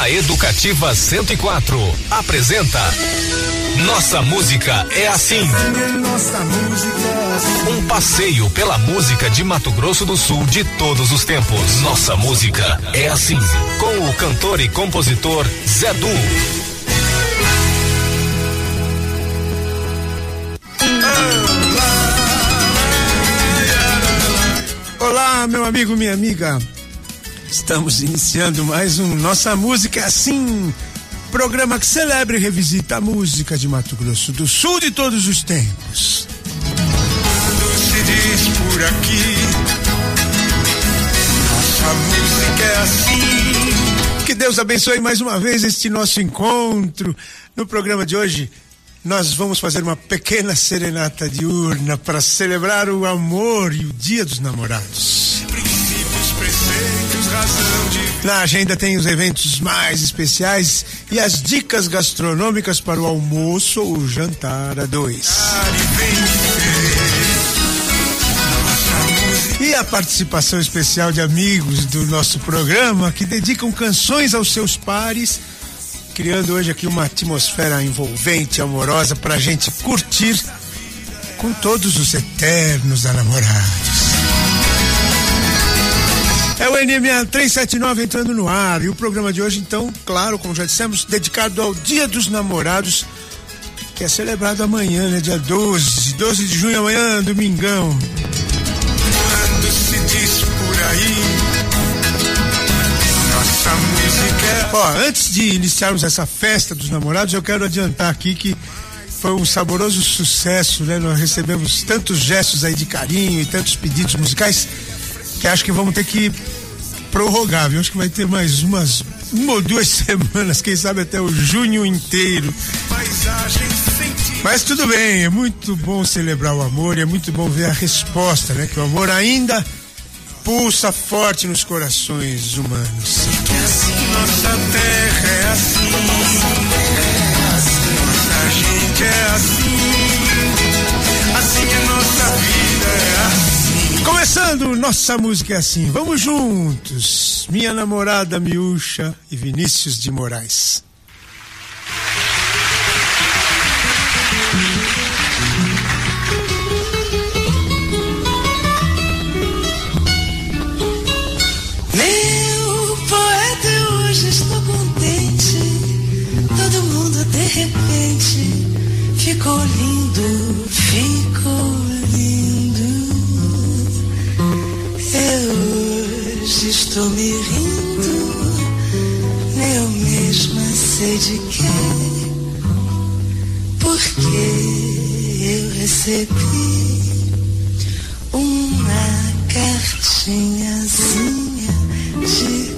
A Educativa 104 apresenta Nossa Música é assim. Um passeio pela música de Mato Grosso do Sul de todos os tempos. Nossa Música é assim. Com o cantor e compositor Zé Du. Olá, meu amigo, minha amiga. Estamos iniciando mais um Nossa Música é Assim, programa que celebra e revisita a música de Mato Grosso do Sul de todos os tempos. Quando se diz por aqui, nossa música é assim. Que Deus abençoe mais uma vez este nosso encontro. No programa de hoje, nós vamos fazer uma pequena serenata diurna para celebrar o amor e o Dia dos Namorados. Na agenda tem os eventos mais especiais e as dicas gastronômicas para o almoço ou jantar a dois. e a participação especial de amigos do nosso programa que dedicam canções aos seus pares, criando hoje aqui uma atmosfera envolvente, amorosa, para a gente curtir com todos os eternos namorados. É o NMA 379 entrando no ar e o programa de hoje, então, claro, como já dissemos, dedicado ao Dia dos Namorados, que é celebrado amanhã, né? Dia 12, 12 de junho, amanhã, domingão. quando se diz por aí, nossa música Ó, antes de iniciarmos essa festa dos namorados, eu quero adiantar aqui que foi um saboroso sucesso, né? Nós recebemos tantos gestos aí de carinho e tantos pedidos musicais que acho que vamos ter que prorrogar, viu? Acho que vai ter mais umas uma ou duas semanas, quem sabe até o junho inteiro. Mas tudo bem, é muito bom celebrar o amor e é muito bom ver a resposta, né? Que o amor ainda pulsa forte nos corações humanos. Nossa terra é assim. Nossa gente é assim. Assim é nossa vida, é assim. Começando, nossa música é assim. Vamos juntos. Minha namorada Miúcha e Vinícius de Moraes. Estou me rindo, eu mesma sei de quê. Porque eu recebi uma cartinhazinha de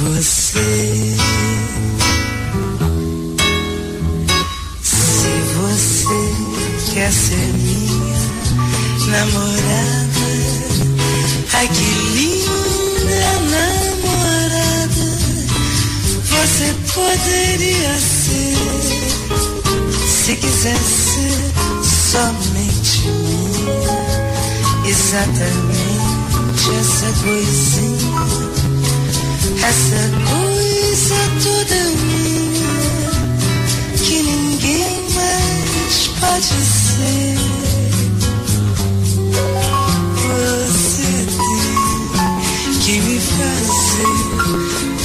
você. Se você quer ser minha namorada, ai poderia ser, se quiser ser somente minha exatamente essa coisinha, essa coisa toda minha, que ninguém mais pode ser. Você tem que me fazer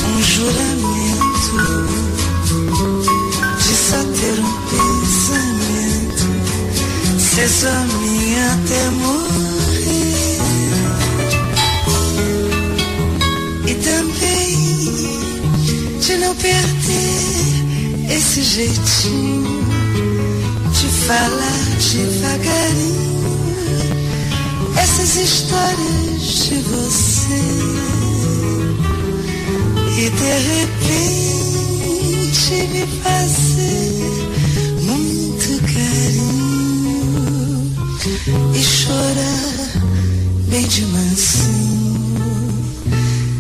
um juramento só minha até morrer. E também de não perder esse jeitinho de falar devagarinho essas histórias de você. E de repente me fazer e chorar bem de mansinho,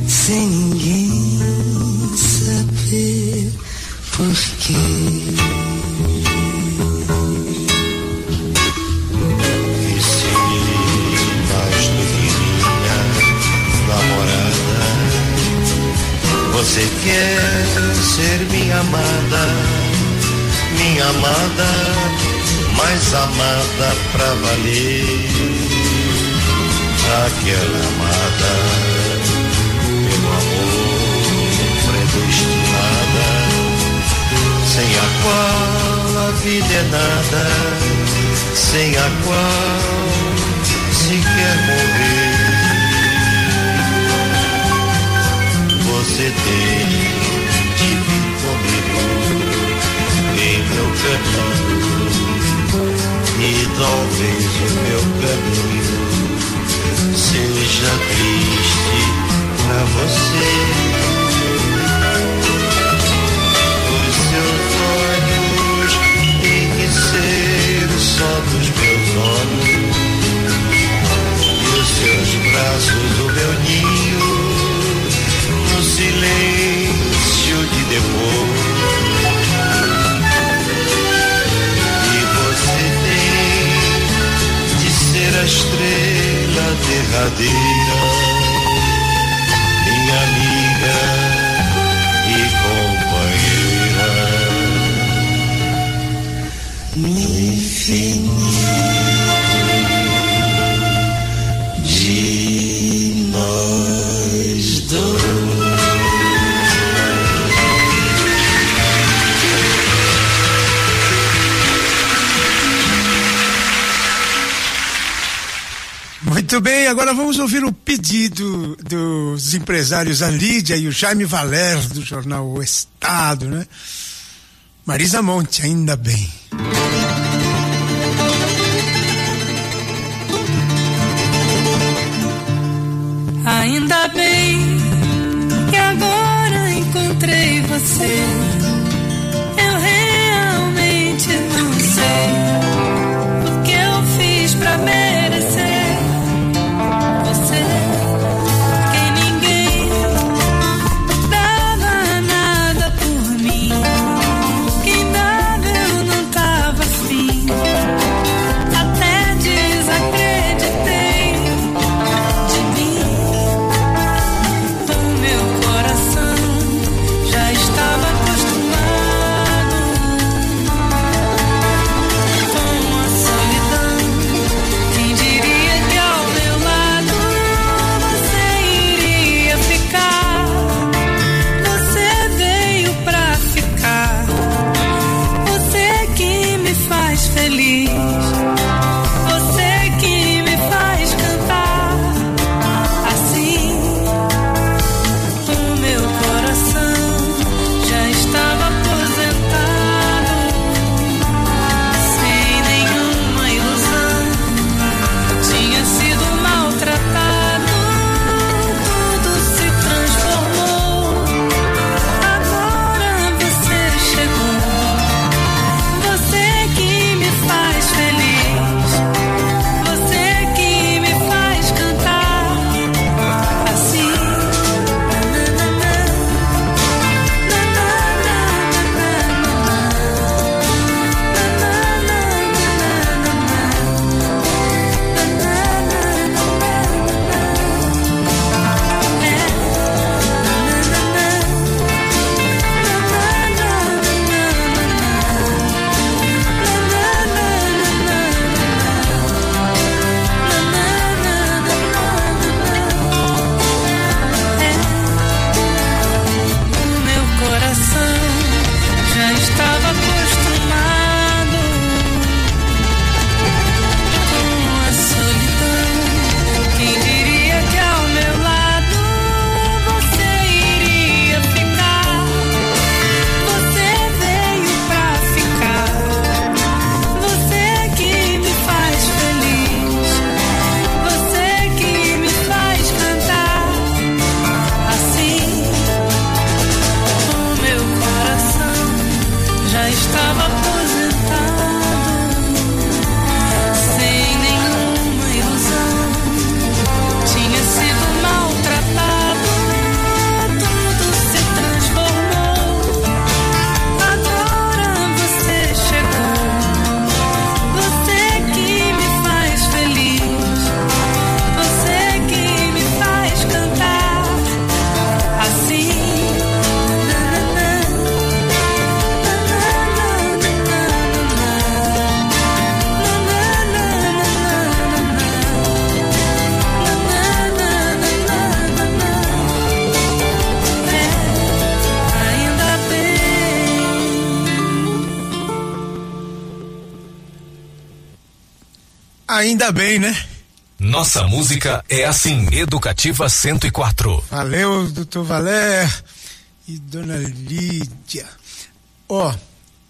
sem ninguém saber por quê. mais do que minha namorada. Você quer ser minha amada, minha amada, mais amada pra valer. Aquela amada, pelo amor predestinada, sem a qual a vida é nada, sem a qual se quer morrer. você tem de vir comigo em meu caminho talvez o meu caminho seja triste pra você. Os seus olhos têm que ser só dos meus olhos e os seus braços o meu ninho no silêncio de depois. Derradeira, minha amiga e companheira. No infinito Muito bem, agora vamos ouvir o pedido dos empresários a Lídia e o Jaime Valer, do jornal O Estado, né? Marisa Monte, ainda bem. Ainda bem que agora encontrei você. Ainda bem, né? Nossa música é assim, Educativa 104. Valeu, doutor Valer e dona Lídia. Ó,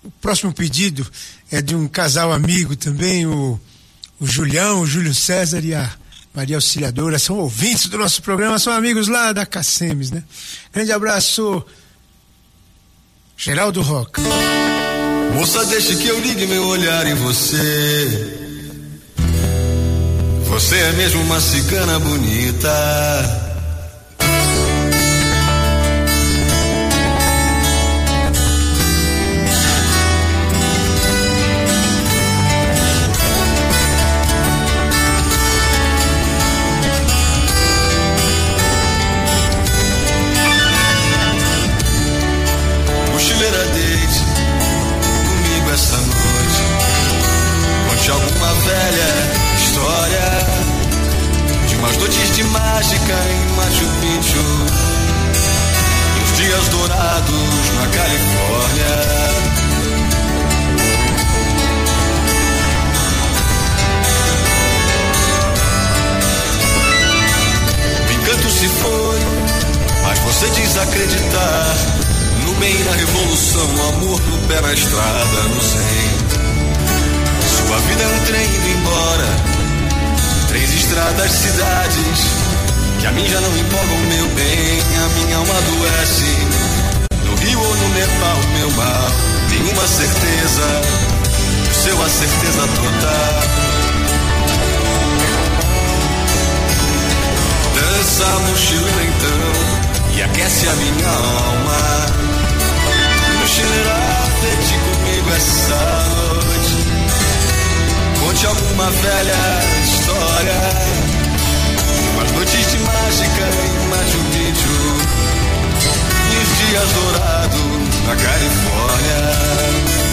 o próximo pedido é de um casal amigo também, o, o Julião, o Júlio César e a Maria Auxiliadora. São ouvintes do nosso programa, são amigos lá da Cacemes, né? Grande abraço, Geraldo Roca. Moça, deixe que eu ligue meu olhar em você. Você é mesmo uma cigana bonita. Se foi, mas você diz acreditar no bem na revolução, amor no pé na estrada, no zen. Sua vida é um trem indo embora, três estradas, cidades, que a mim já não empolgam, meu bem, a minha alma adoece. No Rio ou no Nepal, meu mal, nenhuma certeza, o seu a certeza total. Dança a mochila então e aquece a minha alma. Mochileira, deite comigo essa noite. Conte alguma velha história. Umas noites de mágica em Machu Picchu. E os dias dourados na Califórnia.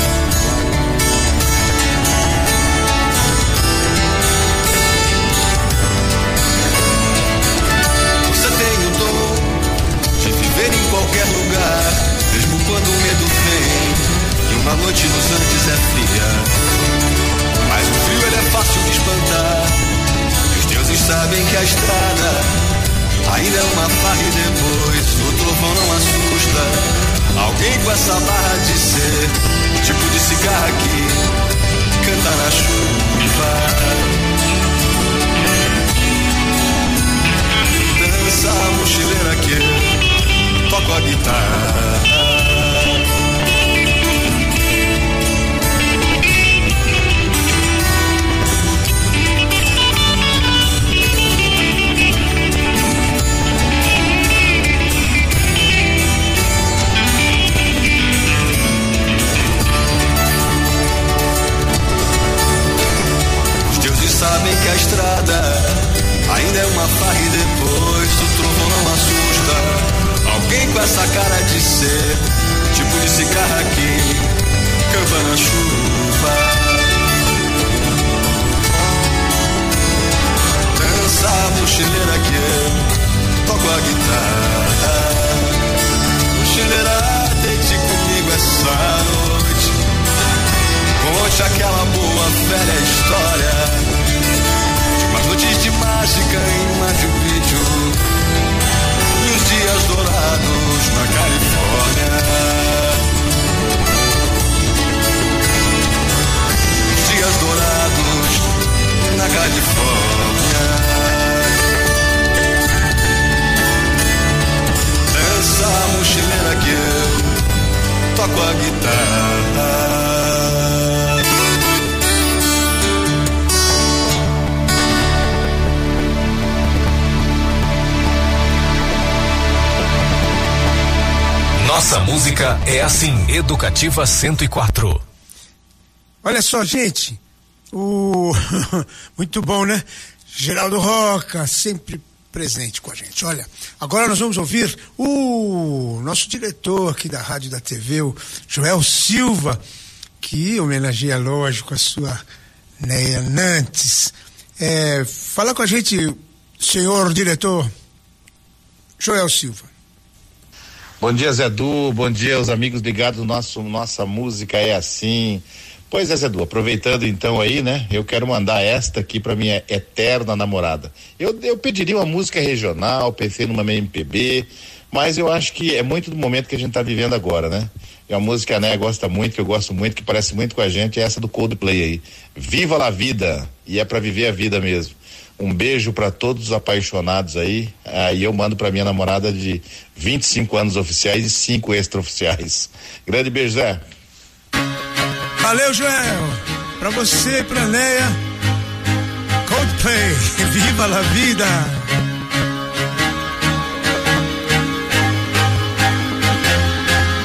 Qualquer lugar, mesmo quando o medo vem e uma noite nos Andes é fria. Mas o frio ele é fácil de espantar. E os deuses sabem que a estrada ainda é uma farra e depois o trovão não assusta. Alguém com essa barra de ser, tipo de cigarra aqui, canta na chuva. dança a mochileira que guitarra. Os deuses sabem que a estrada ainda é uma farra e depois o trovão não assusta. Alguém com essa cara de ser, tipo de cigarra é assim, Educativa 104. Olha só, gente. O... Muito bom, né? Geraldo Roca, sempre presente com a gente. Olha, agora nós vamos ouvir o nosso diretor aqui da Rádio da TV, o Joel Silva, que homenageia, lógico, a sua Neia Nantes. É, fala com a gente, senhor diretor Joel Silva. Bom dia, Zé Du. Bom dia aos amigos ligados no nosso Nossa Música é Assim. Pois é, Zedu, aproveitando então aí, né? Eu quero mandar esta aqui para minha eterna namorada. Eu, eu pediria uma música regional, pensei numa MPB, mas eu acho que é muito do momento que a gente está vivendo agora, né? É uma música que a Né gosta muito, que eu gosto muito, que parece muito com a gente, é essa do Coldplay aí. Viva la vida! E é para viver a vida mesmo. Um beijo para todos os apaixonados aí. Aí eu mando para minha namorada de 25 anos oficiais e cinco extraoficiais. Grande beijo, Zé. Valeu, Joel. Pra você, pra Neia. Coldplay, viva la vida.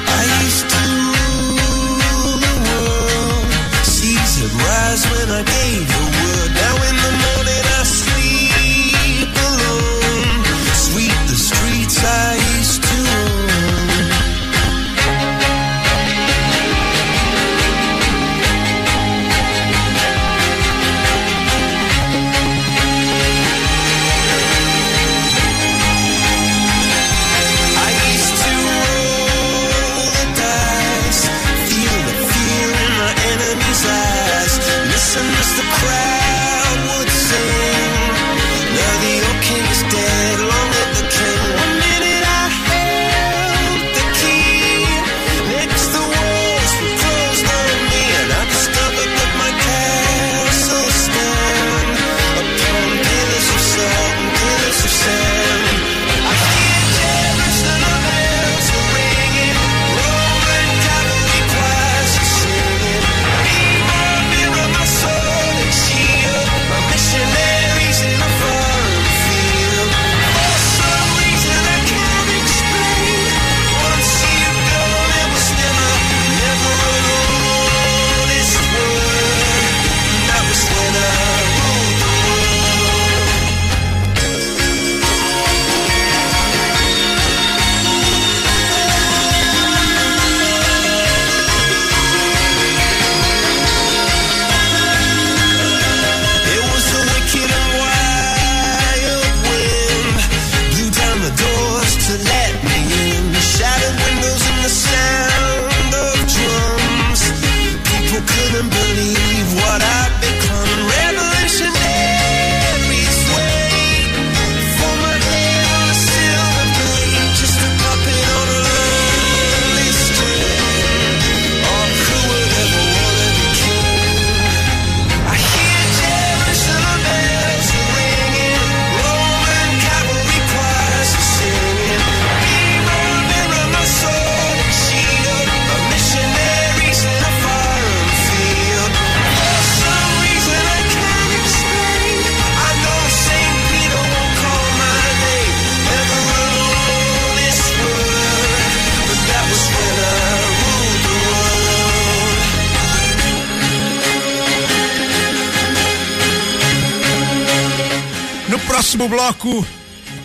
I used to rule the world. Seas rise when I gave the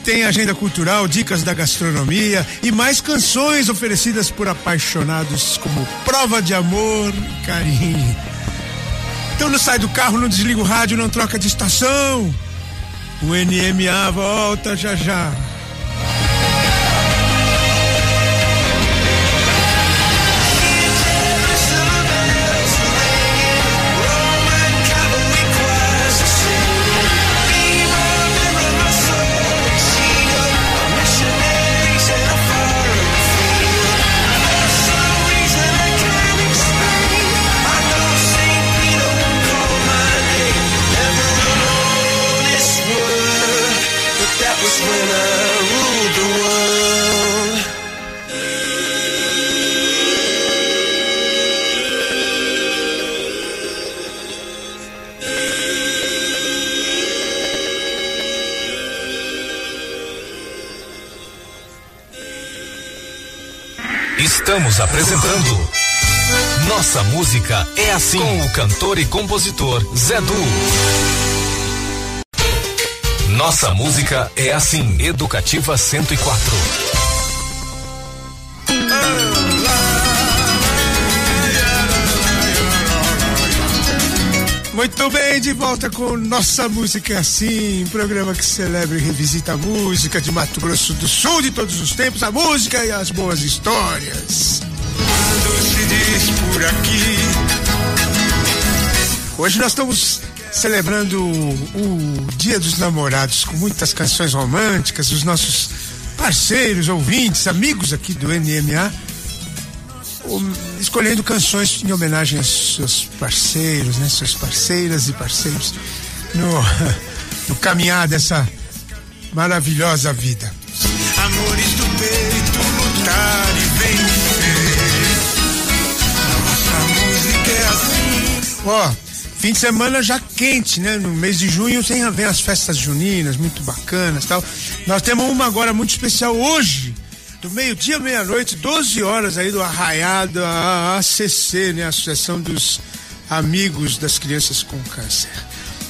tem agenda cultural, dicas da gastronomia e mais canções oferecidas por apaixonados como prova de amor e carinho. Então não sai do carro, não desliga o rádio, não troca de estação. O NMA volta já já. Estamos apresentando Nossa Música é Assim com o cantor e compositor Zé Du. Nossa Música é Assim, Educativa 104. Muito bem, de volta com Nossa Música é Assim, programa que celebra e revisita a música de Mato Grosso do Sul de todos os tempos, a música e as boas histórias. Quando se diz por aqui Hoje nós estamos celebrando o, Dia dos Namorados com muitas canções românticas, os nossos parceiros, ouvintes, amigos aqui do NMA, escolhendo canções em homenagem aos seus parceiros, né? Suas parceiras e parceiros no, no caminhar dessa maravilhosa vida. Amores do peito, lutar e vencer. Nossa música é assim. Ó, fim de semana já quente, né? No mês de junho tem vem as festas juninas, muito bacanas tal. Nós temos uma agora muito especial hoje, do meio-dia à meia-noite, 12 horas aí do Arraiado, ACC, né? Associação dos Amigos das Crianças com Câncer.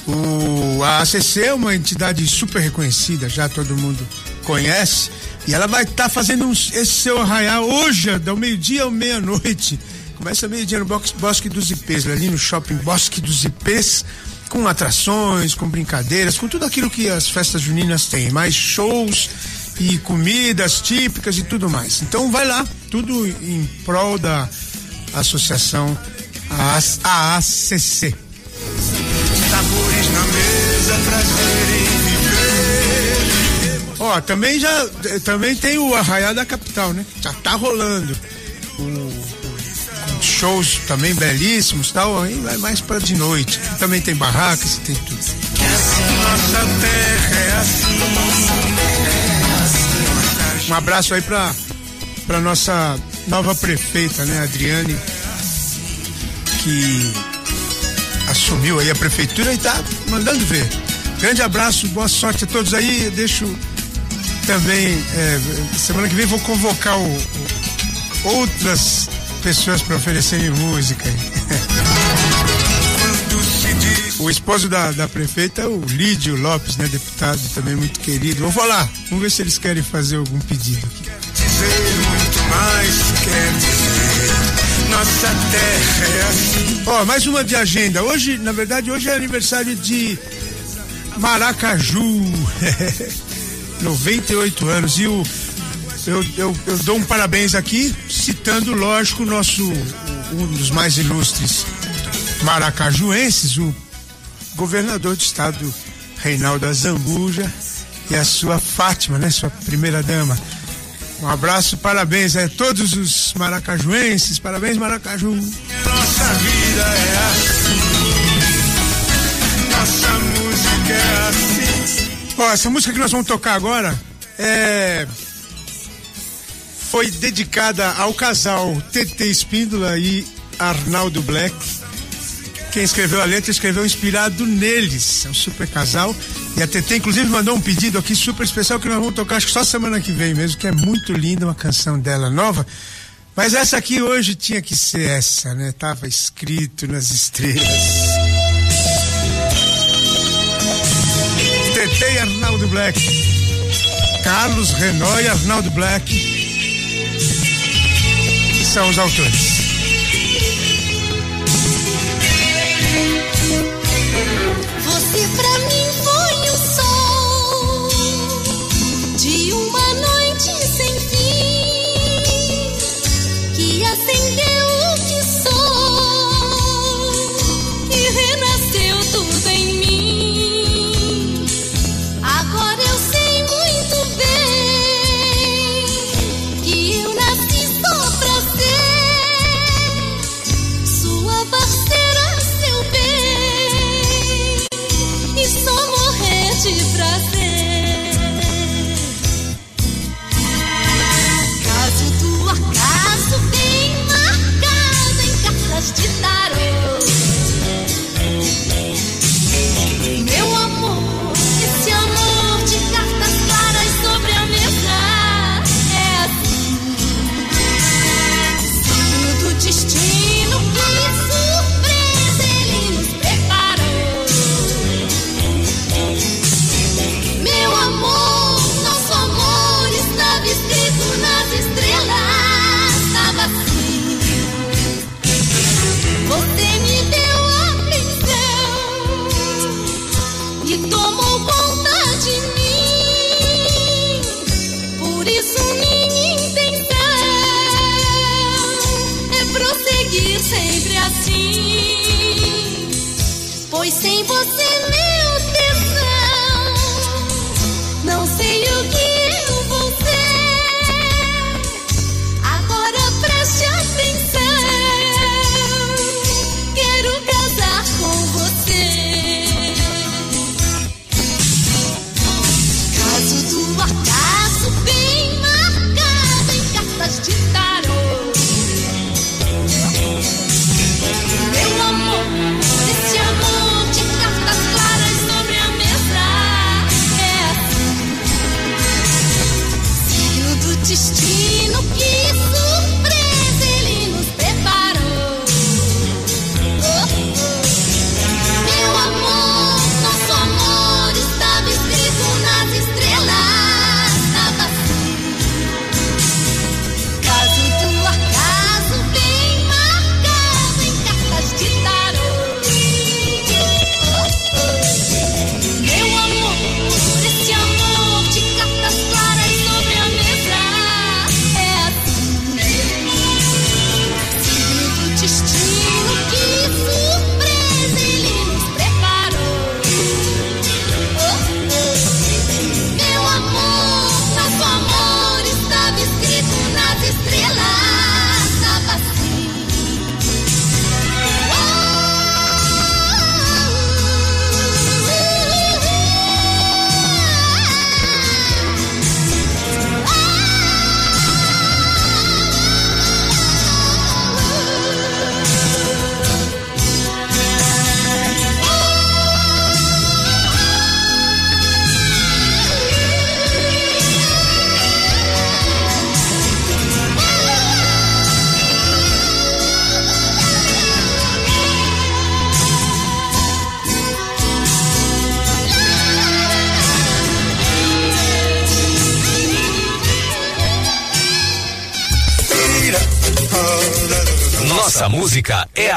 O, a ACC é uma entidade super reconhecida, já todo mundo conhece, e ela vai estar fazendo uns- esse seu arraial hoje, do meio-dia ao meia-noite. Começa meio-dia no Box- Bosque dos Ipês, ali no shopping Bosque dos Ipês, com atrações, com brincadeiras, com tudo aquilo que as festas juninas têm, mais shows e comidas típicas e tudo mais. Então vai lá, tudo em prol da associação AAC. AACC. Sabores na mesa, prazer em viver. Ó, também já também tem o Arraial da Capital, né? Já tá rolando. O, shows também belíssimos tal, aí vai mais para de noite. Também tem barracas e tem tudo. Nossa terra é assim. Um abraço aí pra, pra nossa nova prefeita, né, Adriane, que assumiu aí a prefeitura e tá mandando ver. Grande abraço, boa sorte a todos aí. Deixo também, é, semana que vem vou convocar o- o- outras pessoas para oferecerem música. aí. O esposo da, da prefeita é o Lídio Lopes, né, deputado também muito querido. Vou falar, vamos ver se eles querem fazer algum pedido aqui. dizer muito mais, quer dizer. Nossa terra é assim. Ó, mais uma de agenda. Hoje, na verdade, hoje é aniversário de Maracaju. 98 anos. E o, eu, eu, eu dou um parabéns aqui, citando, lógico, o nosso, um dos mais ilustres maracajuenses, o governador do estado, Reinaldo Azambuja, e a sua Fátima, né, sua primeira dama. Um abraço, parabéns a todos os maracajuenses, parabéns Maracaju. Nossa vida é assim. Nossa música é assim. Ó, essa música que nós vamos tocar agora é foi dedicada ao casal TT Espíndola e Arnaldo Black. Quem escreveu a letra escreveu inspirado neles. É um super casal. E a TT, inclusive, mandou um pedido aqui super especial que nós vamos tocar, acho que só semana que vem mesmo, que é muito linda, uma canção dela nova. Mas essa aqui hoje tinha que ser essa, né? Tava escrito nas estrelas. TT e Arnaldo Black. Carlos Renault e Arnaldo Black são os autores. Você pra mim foi o sol de uma noite sem fim que acendeu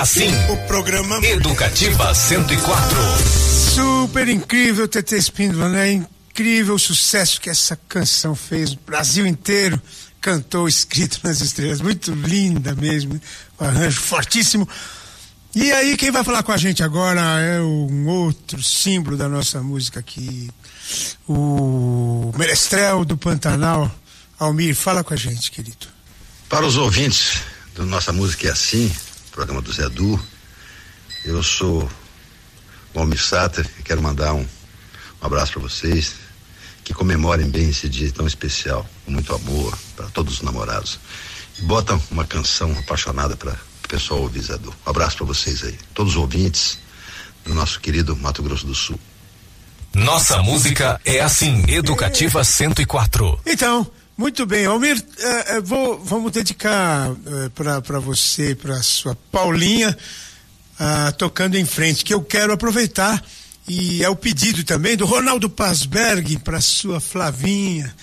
assim. O programa Educativa 104. super incrível, TT Espíndola, né? Incrível o sucesso que essa canção fez. O Brasil inteiro cantou escrito nas estrelas. Muito linda mesmo. O arranjo fortíssimo. E aí, quem vai falar com a gente agora é um outro símbolo da nossa música aqui. O Merestrel do Pantanal. Almir, fala com a gente, querido. Para os ouvintes do Nossa Música é Assim, programa do Zé Du, eu sou o Almir Sater e quero mandar um, um abraço para vocês, que comemorem bem esse dia tão especial, com muito amor para todos os namorados. E botam uma canção apaixonada para o pessoal ouvir Zé Du. Um abraço para vocês aí, todos os ouvintes do nosso querido Mato Grosso do Sul. Nossa música é assim. Educativa 104. Então, muito bem, Almir, eh, eh, vou, vamos dedicar eh, para você, para sua Paulinha, ah, tocando em frente, que eu quero aproveitar e é o pedido também do Ronaldo Pasberg para sua Flavinha,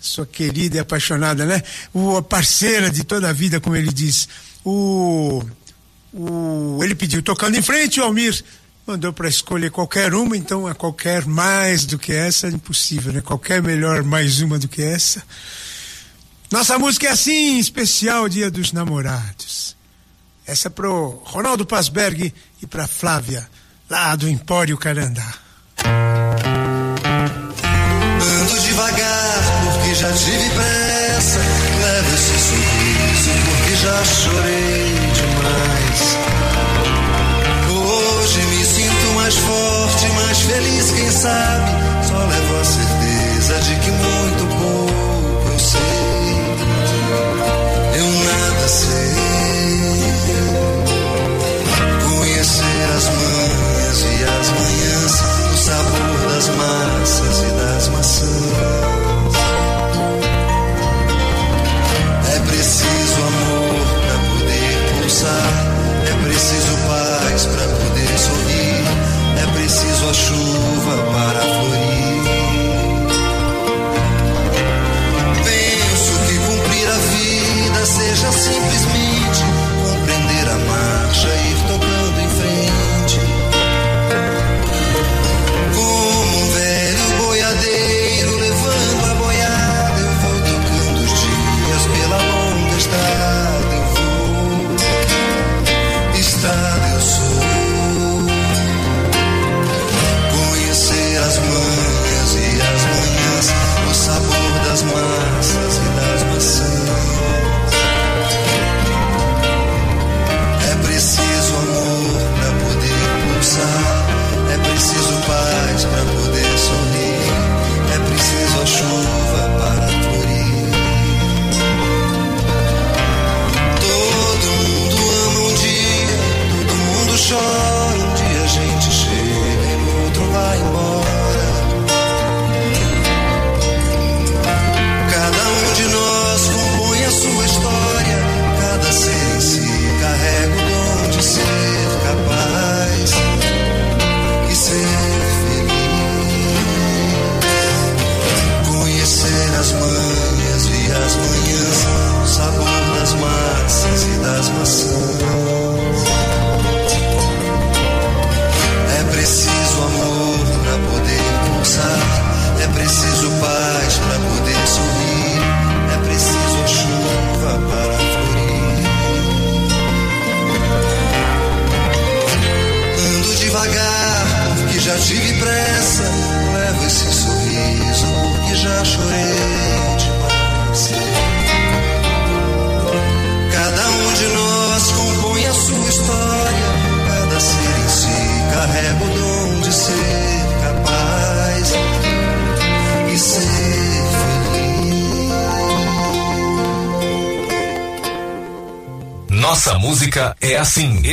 sua querida e apaixonada, né? O a parceira de toda a vida, como ele diz. O, o ele pediu tocando em frente, Almir mandou para escolher qualquer uma, então a qualquer mais do que essa é impossível, né? Qualquer melhor mais uma do que essa. Nossa música é assim, especial Dia dos Namorados. Essa é pro Ronaldo Pasberg e pra Flávia, lá do Empório Carandá. Ando devagar porque já tive pressa. Levo esse sorriso porque já chorei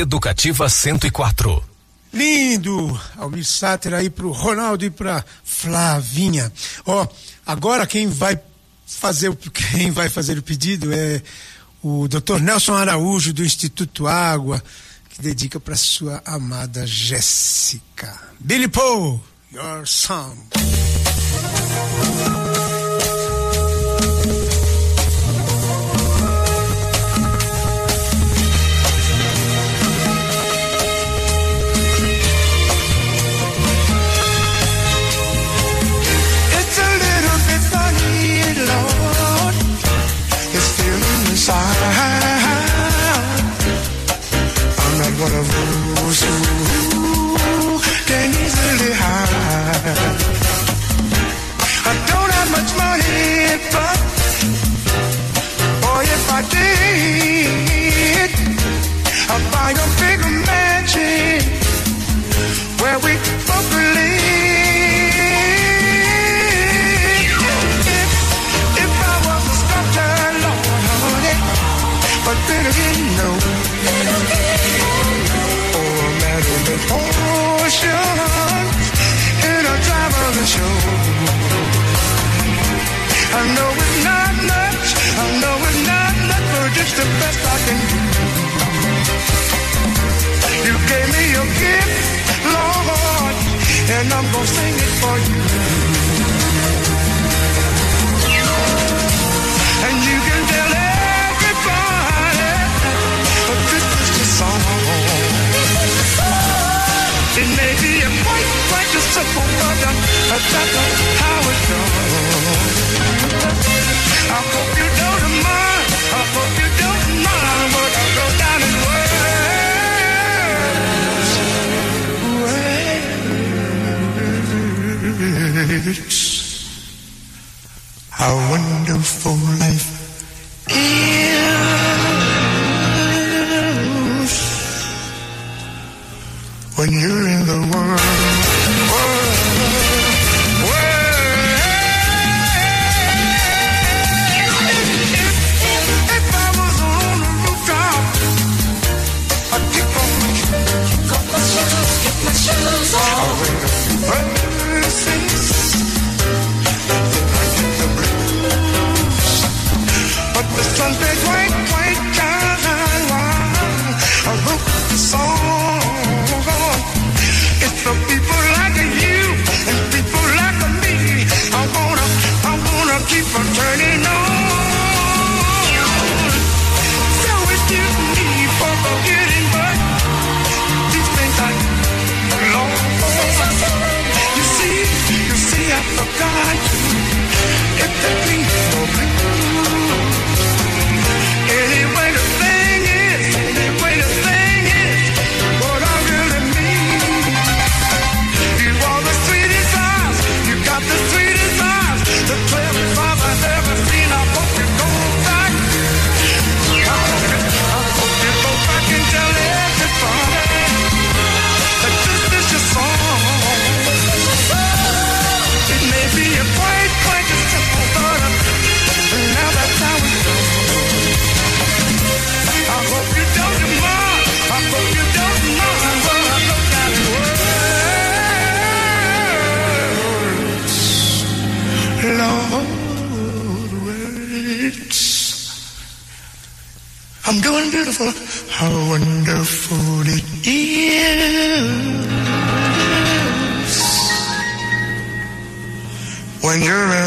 Educativa 104. Lindo! Almir Sáter aí pro Ronaldo e pra Flavinha. Ó, oh, agora quem vai fazer o quem vai fazer o pedido é o Dr. Nelson Araújo do Instituto Água, que dedica para sua amada Jéssica. Billy Paul, your song.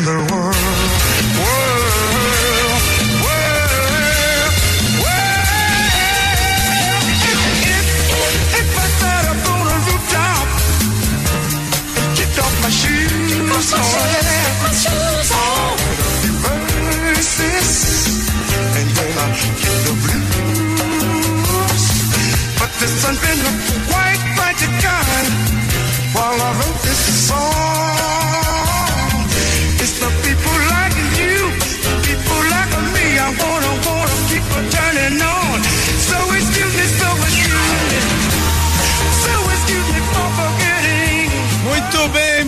the world. World, world, world. If, if I up on a rooftop, off my shoes, oh, and then I get the blues. But the sun's been up.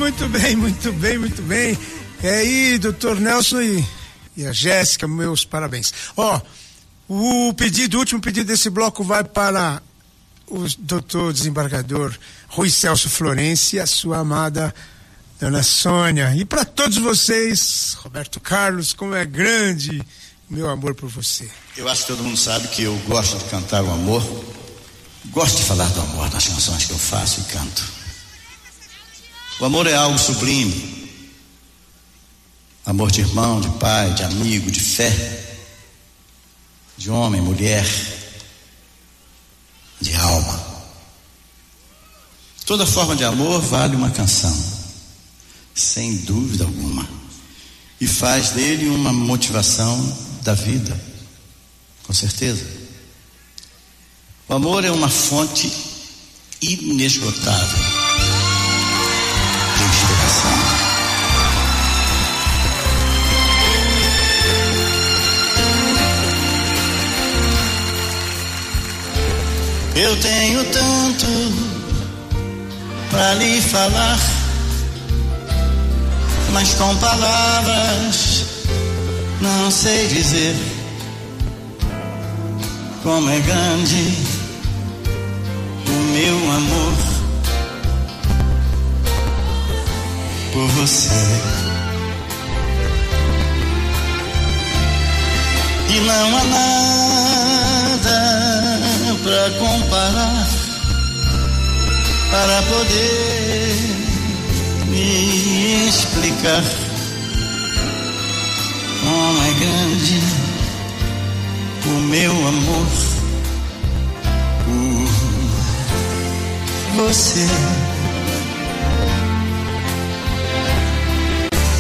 Muito bem, muito bem, muito bem. É aí, doutor Nelson e, e a Jéssica, meus parabéns. Ó, oh, o pedido, o último pedido desse bloco vai para o doutor desembargador Rui Celso Florença, e a sua amada dona Sônia. E para todos vocês, Roberto Carlos, como é grande meu amor por você. Eu acho que todo mundo sabe que eu gosto de cantar o amor, gosto de falar do amor nas canções que eu faço e canto. O amor é algo sublime. Amor de irmão, de pai, de amigo, de fé, de homem, mulher, de alma. Toda forma de amor vale uma canção, sem dúvida alguma, e faz dele uma motivação da vida, com certeza. O amor é uma fonte inesgotável Eu tenho tanto para lhe falar, mas com palavras não sei dizer como é grande o meu amor por você. E não há nada para comparar para poder me explicar como é grande o meu amor por você.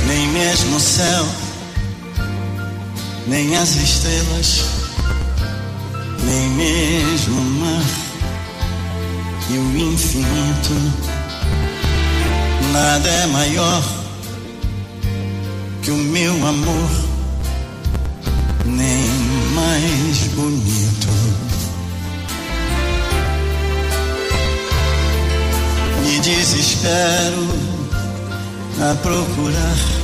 Nem mesmo o céu, nem as estrelas, nem mesmo o mar e o infinito. Nada é maior que o meu amor, nem mais bonito. Me desespero a procurar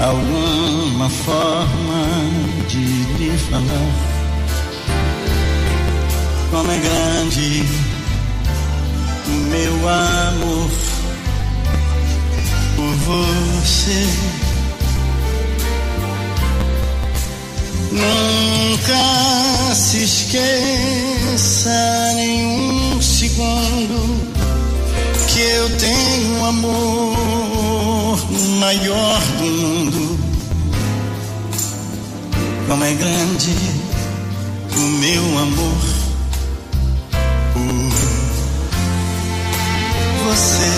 alguma forma de lhe falar como é grande o meu amor por você. Nunca se esqueça nem um segundo que eu tenho amor maior do mundo. Como é grande o meu amor por você.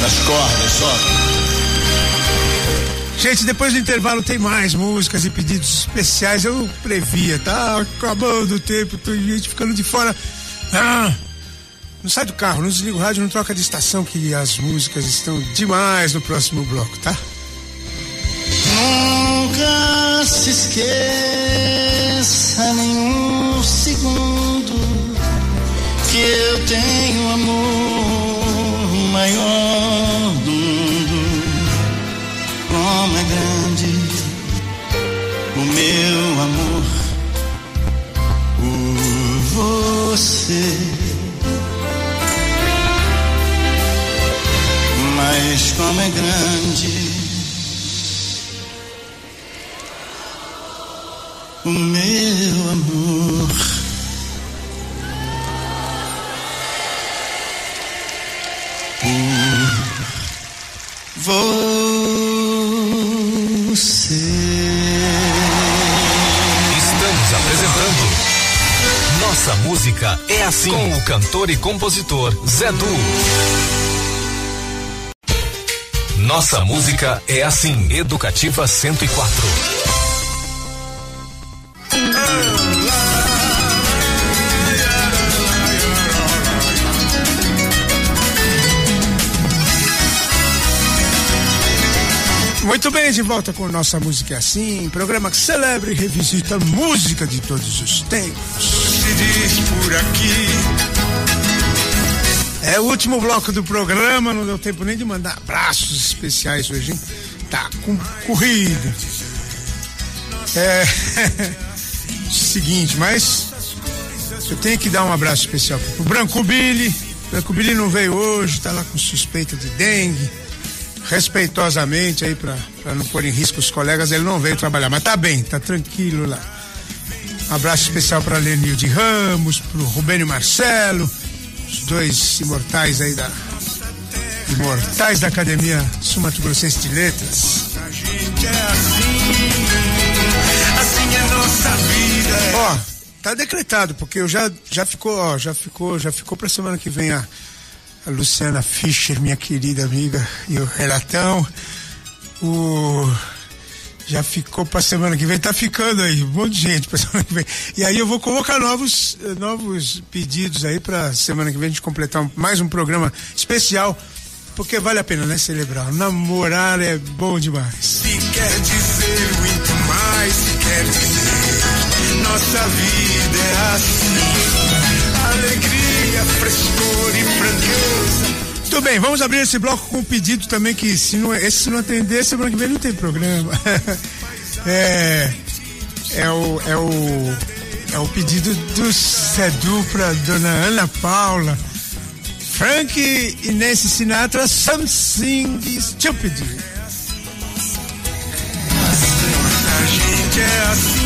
Nas cordas só. Gente, depois do intervalo tem mais músicas e pedidos especiais. Eu previa, tá acabando o tempo, tem gente ficando de fora. Ah, não sai do carro, não desliga o rádio, não troca de estação, que as músicas estão demais no próximo bloco, tá? Nunca se esqueça nenhum segundo que eu tenho amor maior você. Mas como é grande o meu amor. Música é Assim com o cantor e compositor Zé Du. Nossa Música é Assim, Educativa 104. Muito bem, de volta com Nossa Música é Assim, programa que celebra e revisita música de todos os tempos. Diz por aqui É o último bloco do programa, não deu tempo nem de mandar abraços especiais hoje, hein? Tá com corrida. É. Seguinte, mas eu tenho que dar um abraço especial pro Branco Billy. Branco Billy não veio hoje, tá lá com suspeita de dengue. Respeitosamente aí pra não pôr em risco os colegas, ele não veio trabalhar, mas tá bem, tá tranquilo lá. Um abraço especial para Lenil de Ramos, pro Rubênio Marcelo, os dois imortais aí da imortais da Academia Sumato Grossense de Letras. A gente é assim, assim é nossa vida. Ó, tá decretado, porque eu já já ficou, ó, já ficou, já ficou pra semana que vem a, a Luciana Fischer, minha querida amiga, e o Relatão. O já ficou pra semana que vem, tá ficando aí, um monte de gente pra semana que vem. E aí eu vou colocar novos, eh, novos pedidos aí pra semana que vem a gente completar um- mais um programa especial, porque vale a pena, né, celebrar. Namorar é bom demais. Se quer dizer muito mais, se quer dizer nossa vida é assim. Alegria, frescor e franqueza. Muito bem, vamos abrir esse bloco com um pedido também que se não, esse se não atender, semana que vem não tem programa. é, é o, é o, é o pedido do Sedu pra dona Ana Paula. Frank e Nancy Sinatra, Something Stupid. A gente é assim.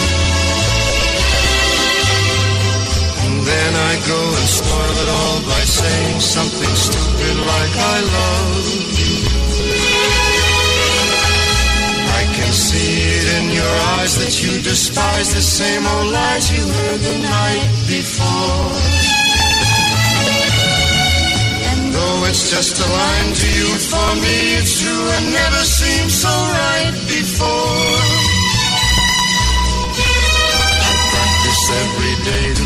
Then I go and spoil it all by saying something stupid like I love you. I can see it in your eyes that you despise the same old lies you heard the night before. And though it's just a line to you, for me it's true and never seemed so right before. I practice every day to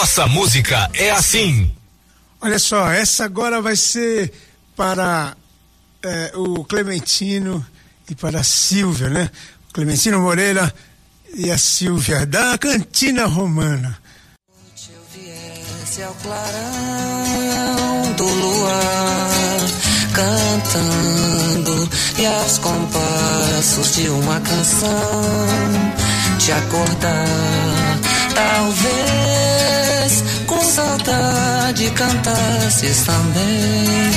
Nossa música é assim. Olha só, essa agora vai ser para eh, o Clementino e para a Silvia, né? O Clementino Moreira e a Silvia, da Cantina Romana. Viesse ao clarão do luar, cantando e aos compassos de uma canção te acordar. Talvez com saudade cantasses também,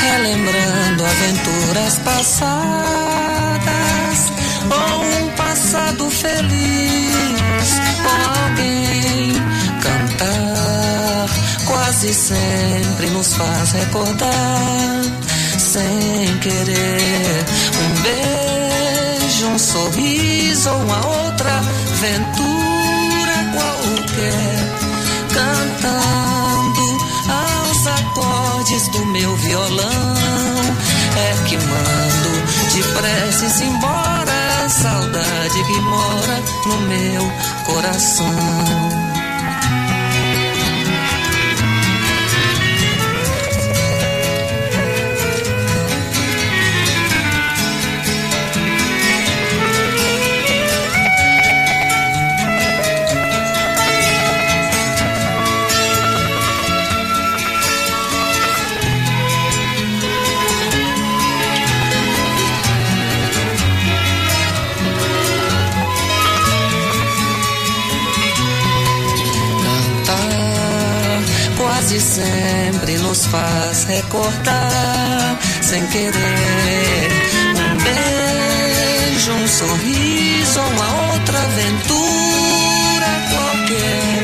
relembrando aventuras passadas ou um passado feliz. Ou alguém cantar com as quase sempre nos faz recordar, sem querer, um beijo, um sorriso uma outra aventura qualquer, cantando aos acordes do meu violão, é que mando depressa embora a saudade que mora no meu coração. Quase sempre nos faz recordar, sem querer, um beijo, um sorriso, uma outra aventura qualquer,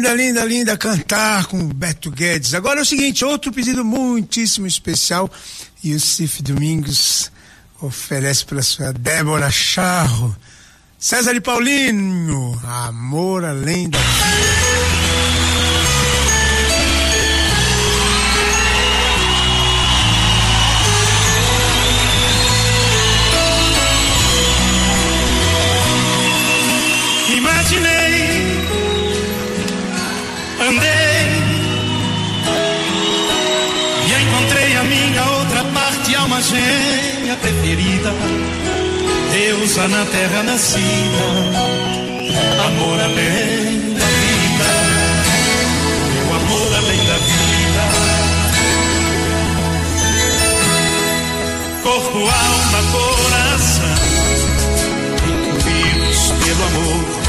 Linda, linda, linda cantar com Beto Guedes. Agora é o seguinte, outro pedido muitíssimo especial. E o Cif Domingos oferece para sua Débora Charro. César e Paulinho, amor além da vida. Preferida, deusa na terra nascida, amor além da vida, meu amor além da vida. Corpo, alma, coração, envolvidos pelo amor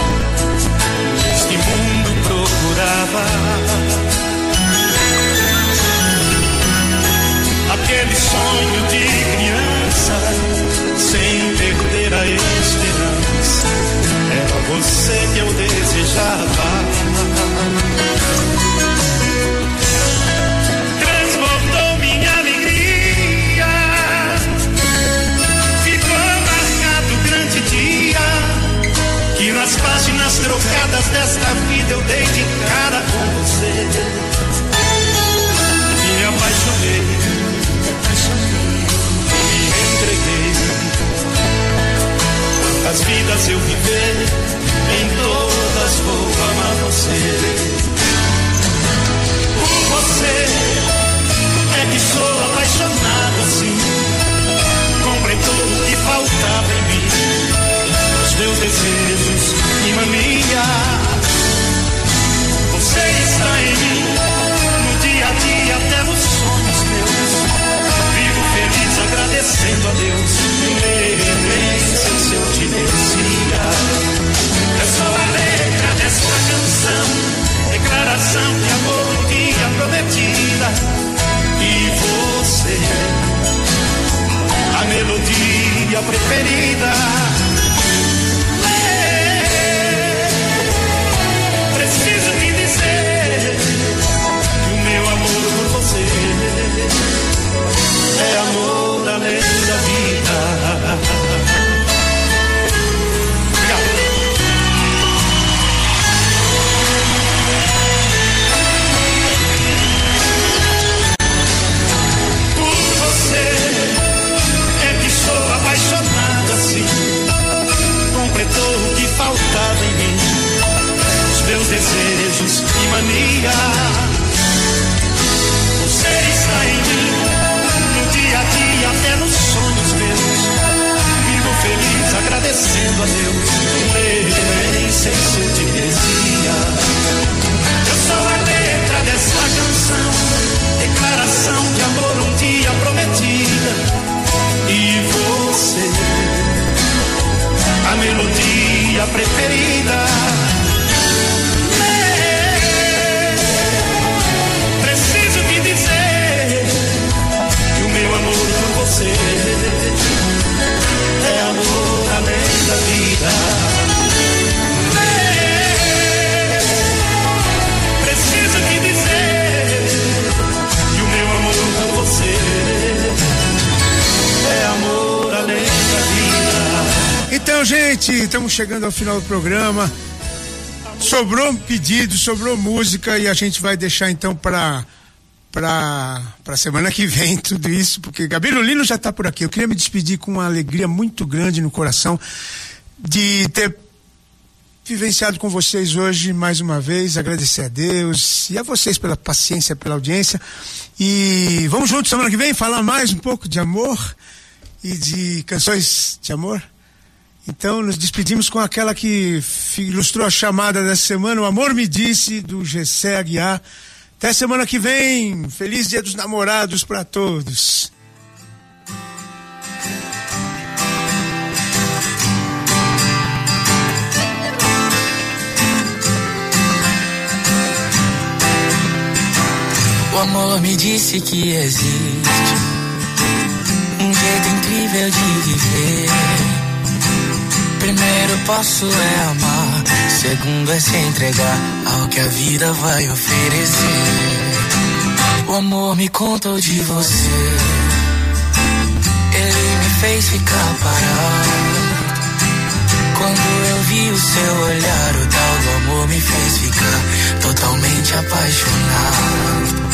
este mundo procurava. Desejava. Transbordou minha alegria, ficou marcado o grande dia que nas páginas trocadas desta vida eu dei de cara com você. Me apaixonei, me entreguei. Quantas vidas eu viver, preferida. dia. Você está em mim, no dia a dia, até nos sonhos meus. Vivo feliz agradecendo a Deus. Estamos chegando ao final do programa. Sobrou um pedido, sobrou música e a gente vai deixar então para para para semana que vem tudo isso, porque Gabi Lino já está por aqui. Eu queria me despedir com uma alegria muito grande no coração de ter vivenciado com vocês hoje mais uma vez, agradecer a Deus e a vocês pela paciência, pela audiência. E vamos juntos semana que vem falar mais um pouco de amor e de canções de amor. Então nos despedimos com aquela que ilustrou a chamada dessa semana, O Amor Me Disse, do Gessé Aguiar. Até semana que vem. Feliz Dia dos Namorados para todos. O amor me disse que existe um jeito incrível de viver. Primeiro passo é amar, segundo é se entregar ao que a vida vai oferecer. O amor me contou de você, ele me fez ficar parado. Quando eu vi o seu olhar, o tal do amor me fez ficar totalmente apaixonado.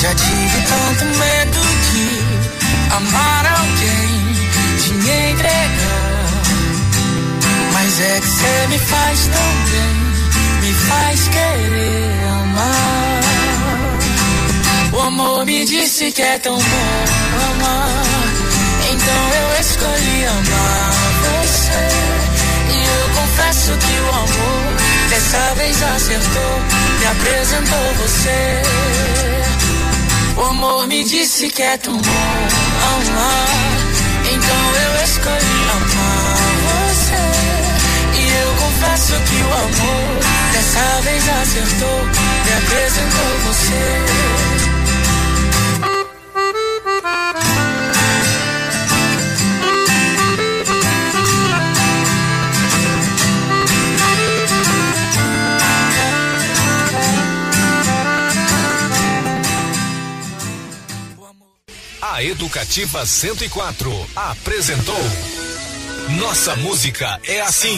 Já tive tanto medo de amar alguém, de me entregar. É que você me faz tão bem, me faz querer amar. O amor me disse que é tão bom amar. Então eu escolhi amar você. E eu confesso que o amor dessa vez acertou, me apresentou você. O amor me disse que é tão bom amar. Então eu escolhi amar confesso que o amor dessa vez acertou, me apresentou você. A Educativa 104 apresentou Nossa Música é Assim.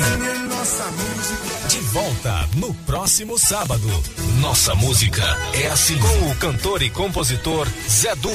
De volta no próximo sábado. Nossa Música é Assim. Com o cantor e compositor Zé Du.